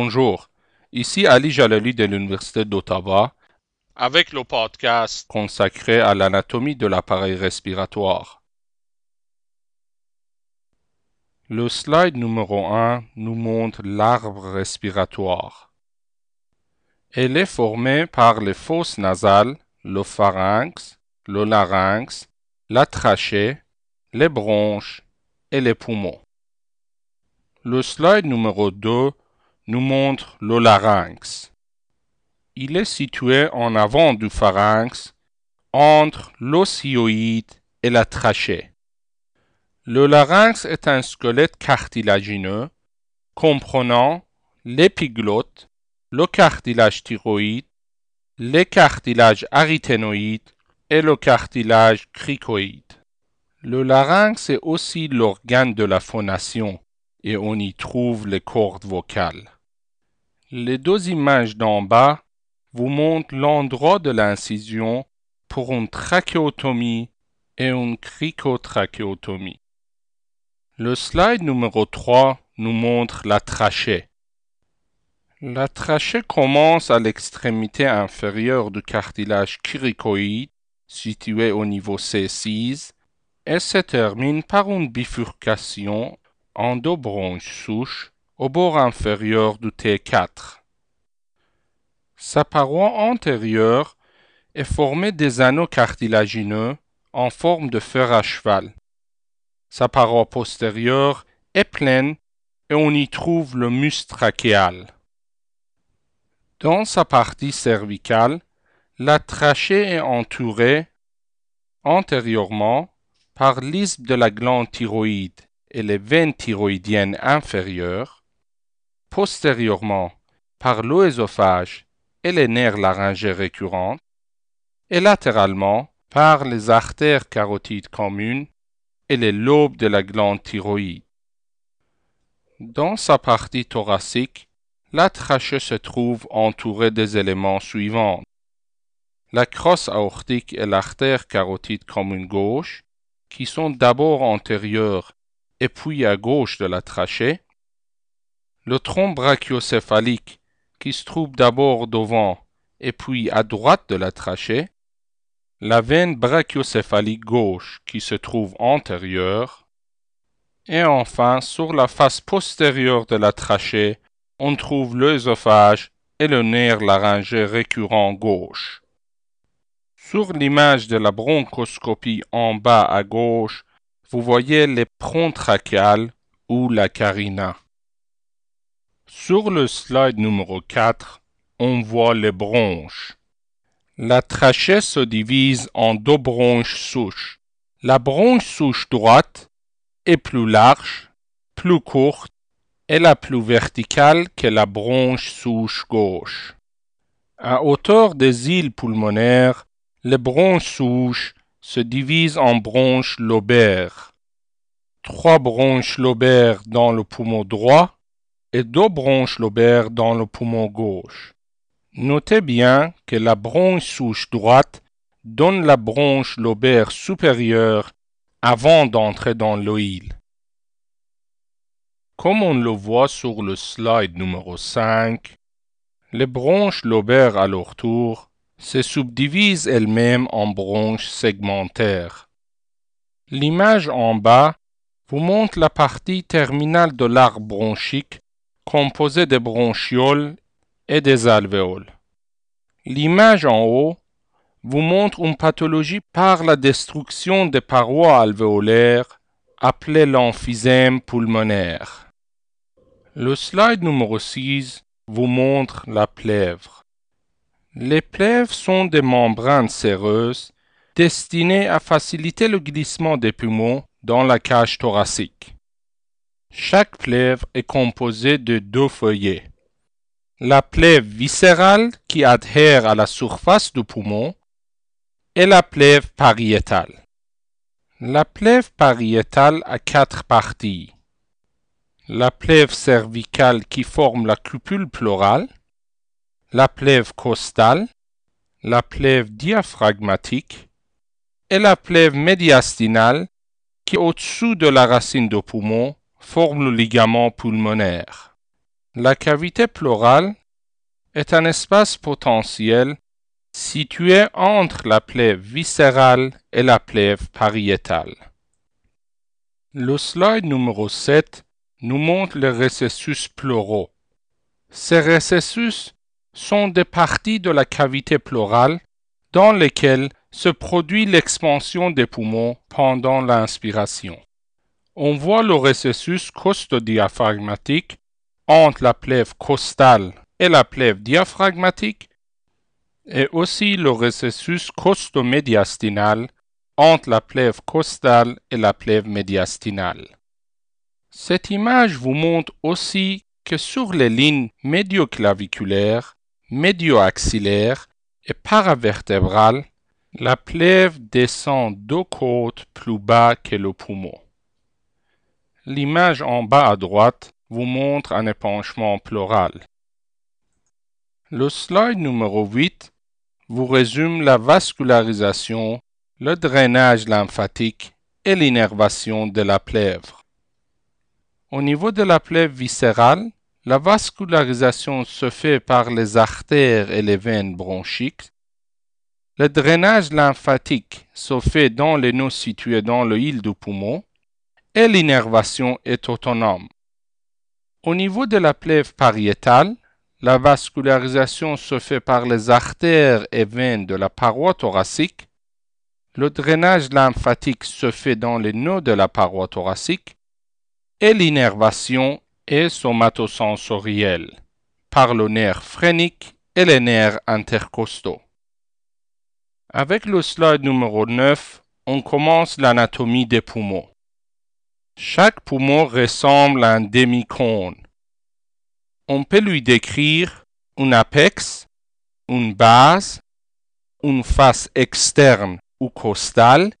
Bonjour, ici Ali Jalali de l'Université d'Ottawa avec le podcast consacré à l'anatomie de l'appareil respiratoire. Le slide numéro 1 nous montre l'arbre respiratoire. Elle est formée par les fosses nasales, le pharynx, le larynx, la trachée, les bronches et les poumons. Le slide numéro 2 nous montre le larynx. Il est situé en avant du pharynx, entre l'osioïde et la trachée. Le larynx est un squelette cartilagineux comprenant l'épiglotte, le cartilage thyroïde, les cartilages aryténoïdes et le cartilage cricoïde. Le larynx est aussi l'organe de la phonation et on y trouve les cordes vocales. Les deux images d'en bas vous montrent l'endroit de l'incision pour une trachéotomie et une cricotrachéotomie. Le slide numéro 3 nous montre la trachée. La trachée commence à l'extrémité inférieure du cartilage cricoïde situé au niveau C6 et se termine par une bifurcation en deux branches souches au bord inférieur du T4. Sa paroi antérieure est formée des anneaux cartilagineux en forme de fer à cheval. Sa paroi postérieure est pleine et on y trouve le muscle trachéal. Dans sa partie cervicale, la trachée est entourée antérieurement par l'isthme de la glande thyroïde et les veines thyroïdiennes inférieures, postérieurement par l'œsophage et les nerfs laryngés récurrents, et latéralement par les artères carotides communes et les lobes de la glande thyroïde. Dans sa partie thoracique, la trachée se trouve entourée des éléments suivants. La crosse aortique et l'artère carotide commune gauche, qui sont d'abord antérieures et puis à gauche de la trachée, le tronc brachiocéphalique qui se trouve d'abord devant et puis à droite de la trachée, la veine brachiocéphalique gauche qui se trouve antérieure, et enfin sur la face postérieure de la trachée, on trouve l'œsophage et le nerf laryngé récurrent gauche. Sur l'image de la bronchoscopie en bas à gauche, vous voyez les trachéales ou la carina. Sur le slide numéro 4, on voit les bronches. La trachée se divise en deux bronches souches. La bronche souche droite est plus large, plus courte et la plus verticale que la bronche souche gauche. À hauteur des îles pulmonaires, les bronches souches se divise en bronches lobaires. Trois bronches lobaires dans le poumon droit et deux bronches lobaires dans le poumon gauche. Notez bien que la bronche souche droite donne la bronche lobaire supérieure avant d'entrer dans l'oïle. Comme on le voit sur le slide numéro 5, les bronches lobaires à leur tour se subdivise elle-même en branches segmentaires. L'image en bas vous montre la partie terminale de l'arbre bronchique composée des bronchioles et des alvéoles. L'image en haut vous montre une pathologie par la destruction des parois alvéolaires appelée l'emphysème pulmonaire. Le slide numéro 6 vous montre la plèvre. Les plèvres sont des membranes séreuses destinées à faciliter le glissement des poumons dans la cage thoracique. Chaque plèvre est composée de deux feuillets. La plèvre viscérale qui adhère à la surface du poumon et la plèvre pariétale. La plèvre pariétale a quatre parties. La plèvre cervicale qui forme la cupule pleurale, la plèvre costale, la plèvre diaphragmatique et la plèvre médiastinale qui au-dessous de la racine de poumon forme le ligament pulmonaire. La cavité pleurale est un espace potentiel situé entre la plèvre viscérale et la plèvre pariétale. Le slide numéro 7 nous montre les récessus pleuraux. Ces récessus sont des parties de la cavité pleurale dans lesquelles se produit l'expansion des poumons pendant l'inspiration. On voit le récessus costodiaphragmatique entre la plèvre costale et la plèvre diaphragmatique et aussi le récessus costomédiastinal entre la plèvre costale et la plèvre médiastinale. Cette image vous montre aussi que sur les lignes médioclaviculaires, médioaxillaires et paravertébrales, la plèvre descend deux côtes plus bas que le poumon. L'image en bas à droite vous montre un épanchement pleural. Le slide numéro 8 vous résume la vascularisation, le drainage lymphatique et l'innervation de la plèvre. Au niveau de la plèvre viscérale, la vascularisation se fait par les artères et les veines bronchiques. Le drainage lymphatique se fait dans les nœuds situés dans le hile du poumon et l'innervation est autonome. Au niveau de la plèvre pariétale, la vascularisation se fait par les artères et veines de la paroi thoracique. Le drainage lymphatique se fait dans les nœuds de la paroi thoracique et l'innervation est somatosensorielle par le nerf phrénique et les nerfs intercostaux. Avec le slide numéro 9, on commence l'anatomie des poumons. Chaque poumon ressemble à un demi-cône on peut lui décrire un apex, une base, une face externe ou costale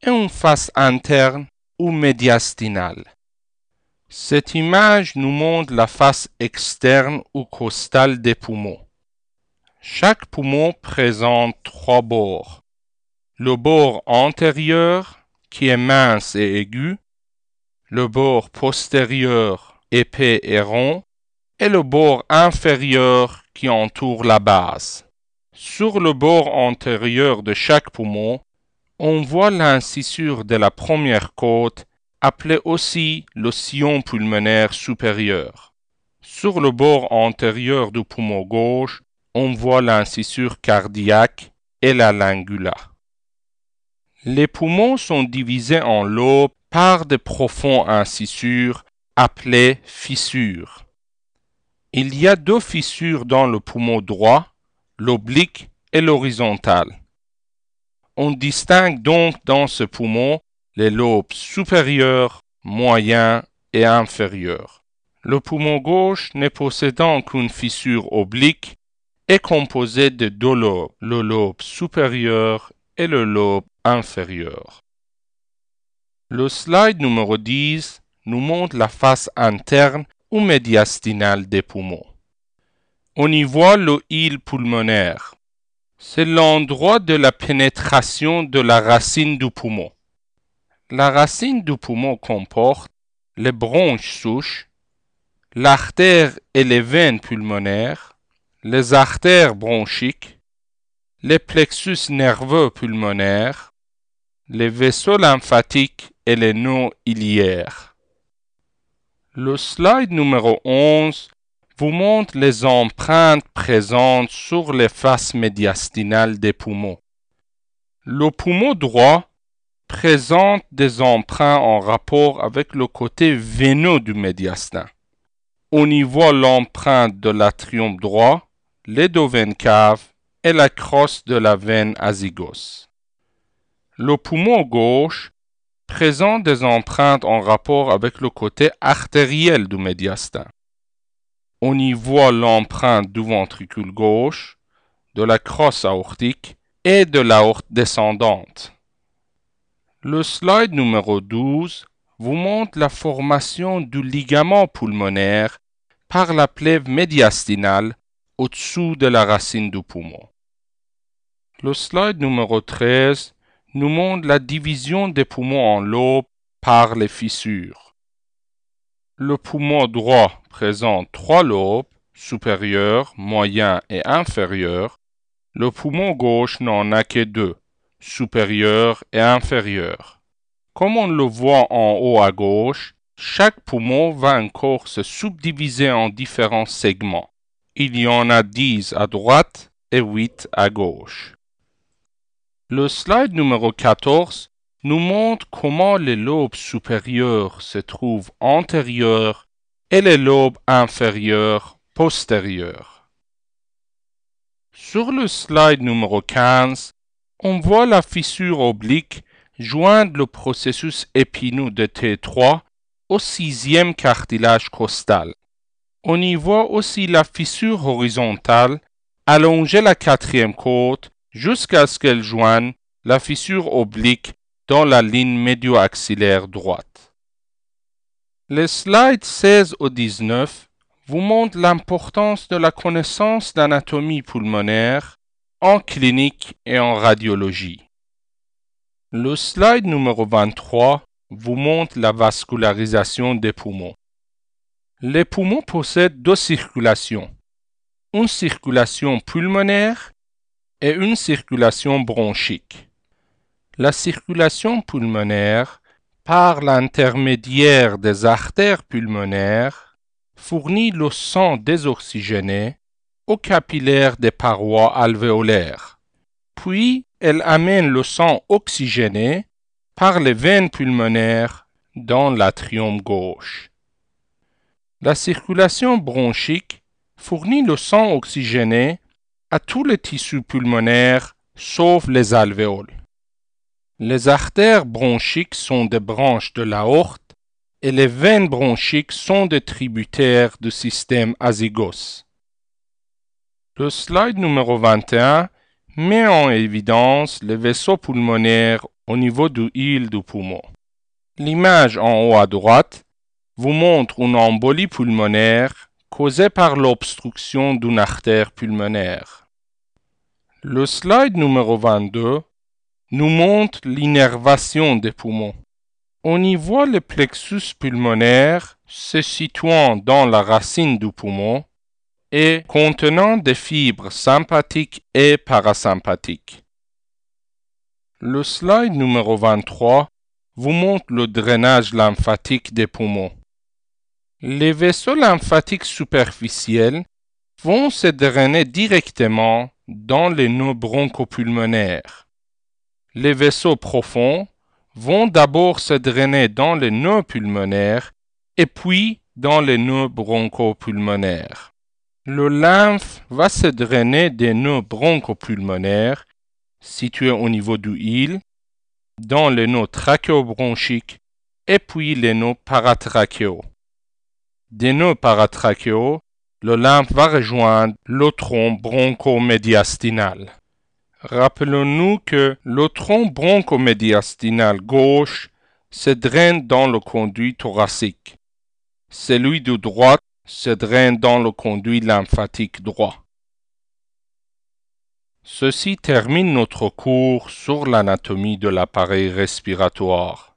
et une face interne ou médiastinale. Cette image nous montre la face externe ou costale des poumons. Chaque poumon présente trois bords. Le bord antérieur, qui est mince et aigu, le bord postérieur, épais et rond, et le bord inférieur qui entoure la base. Sur le bord antérieur de chaque poumon, on voit l'incisure de la première côte, appelée aussi le sillon pulmonaire supérieur. Sur le bord antérieur du poumon gauche, on voit l'incisure cardiaque et la lingula. Les poumons sont divisés en lobes par de profondes incisures appelées fissures. Il y a deux fissures dans le poumon droit, l'oblique et l'horizontal. On distingue donc dans ce poumon les lobes supérieurs, moyens et inférieurs. Le poumon gauche, ne possédant qu'une fissure oblique, est composé de deux lobes, le lobe supérieur et le lobe inférieur. Le slide numéro 10 nous montre la face interne ou médiastinal des poumons. On y voit le île pulmonaire. C'est l'endroit de la pénétration de la racine du poumon. La racine du poumon comporte les bronches souches, l'artère et les veines pulmonaires, les artères bronchiques, les plexus nerveux pulmonaires, les vaisseaux lymphatiques et les nœuds iliaires. Le slide numéro 11 vous montre les empreintes présentes sur les faces médiastinales des poumons. Le poumon droit présente des empreintes en rapport avec le côté veineux du médiastin. On y voit l'empreinte de l'atrium droit, les deux veines caves et la crosse de la veine azygos. Le poumon gauche présente des empreintes en rapport avec le côté artériel du médiastin. On y voit l'empreinte du ventricule gauche, de la crosse aortique et de l'aorte descendante. Le slide numéro 12 vous montre la formation du ligament pulmonaire par la plèvre médiastinale au-dessous de la racine du poumon. Le slide numéro 13 nous montre la division des poumons en lobes par les fissures. Le poumon droit présente trois lobes, supérieur, moyen et inférieur. Le poumon gauche n'en a que deux, supérieur et inférieur. Comme on le voit en haut à gauche, chaque poumon va encore se subdiviser en différents segments. Il y en a 10 à droite et 8 à gauche. Le slide numéro 14 nous montre comment les lobes supérieurs se trouvent antérieurs et les lobes inférieurs postérieurs. Sur le slide numéro 15, on voit la fissure oblique joindre le processus épineux de T3 au sixième cartilage costal. On y voit aussi la fissure horizontale allonger la quatrième côte jusqu'à ce qu'elle joigne la fissure oblique dans la ligne médio-axillaire droite. Les slides 16 au 19 vous montrent l'importance de la connaissance d'anatomie pulmonaire en clinique et en radiologie. Le slide numéro 23 vous montre la vascularisation des poumons. Les poumons possèdent deux circulations, une circulation pulmonaire et une circulation bronchique. La circulation pulmonaire, par l'intermédiaire des artères pulmonaires, fournit le sang désoxygéné aux capillaires des parois alvéolaires. Puis, elle amène le sang oxygéné par les veines pulmonaires dans l'atrium gauche. La circulation bronchique fournit le sang oxygéné à tous les tissus pulmonaires sauf les alvéoles. Les artères bronchiques sont des branches de l'aorte et les veines bronchiques sont des tributaires du système azygos. Le slide numéro 21 met en évidence les vaisseaux pulmonaires au niveau du île du poumon. L'image en haut à droite vous montre une embolie pulmonaire causée par l'obstruction d'une artère pulmonaire. Le slide numéro 22 nous montre l'innervation des poumons. On y voit le plexus pulmonaire se situant dans la racine du poumon et contenant des fibres sympathiques et parasympathiques. Le slide numéro 23 vous montre le drainage lymphatique des poumons. Les vaisseaux lymphatiques superficiels vont se drainer directement dans les nœuds bronchopulmonaires. Les vaisseaux profonds vont d'abord se drainer dans les nœuds pulmonaires et puis dans les nœuds bronchopulmonaires le lymphe va se drainer des nœuds bronchopulmonaires situés au niveau du hile, dans les nœuds trachéobronchiques et puis les nœuds paratrachéaux. Des nœuds paratrachéaux, le lymphe va rejoindre le tronc bronchomédiastinal. Rappelons-nous que le tronc bronchomédiastinal gauche se draine dans le conduit thoracique. Celui de droite se draine dans le conduit lymphatique droit. Ceci termine notre cours sur l'anatomie de l'appareil respiratoire.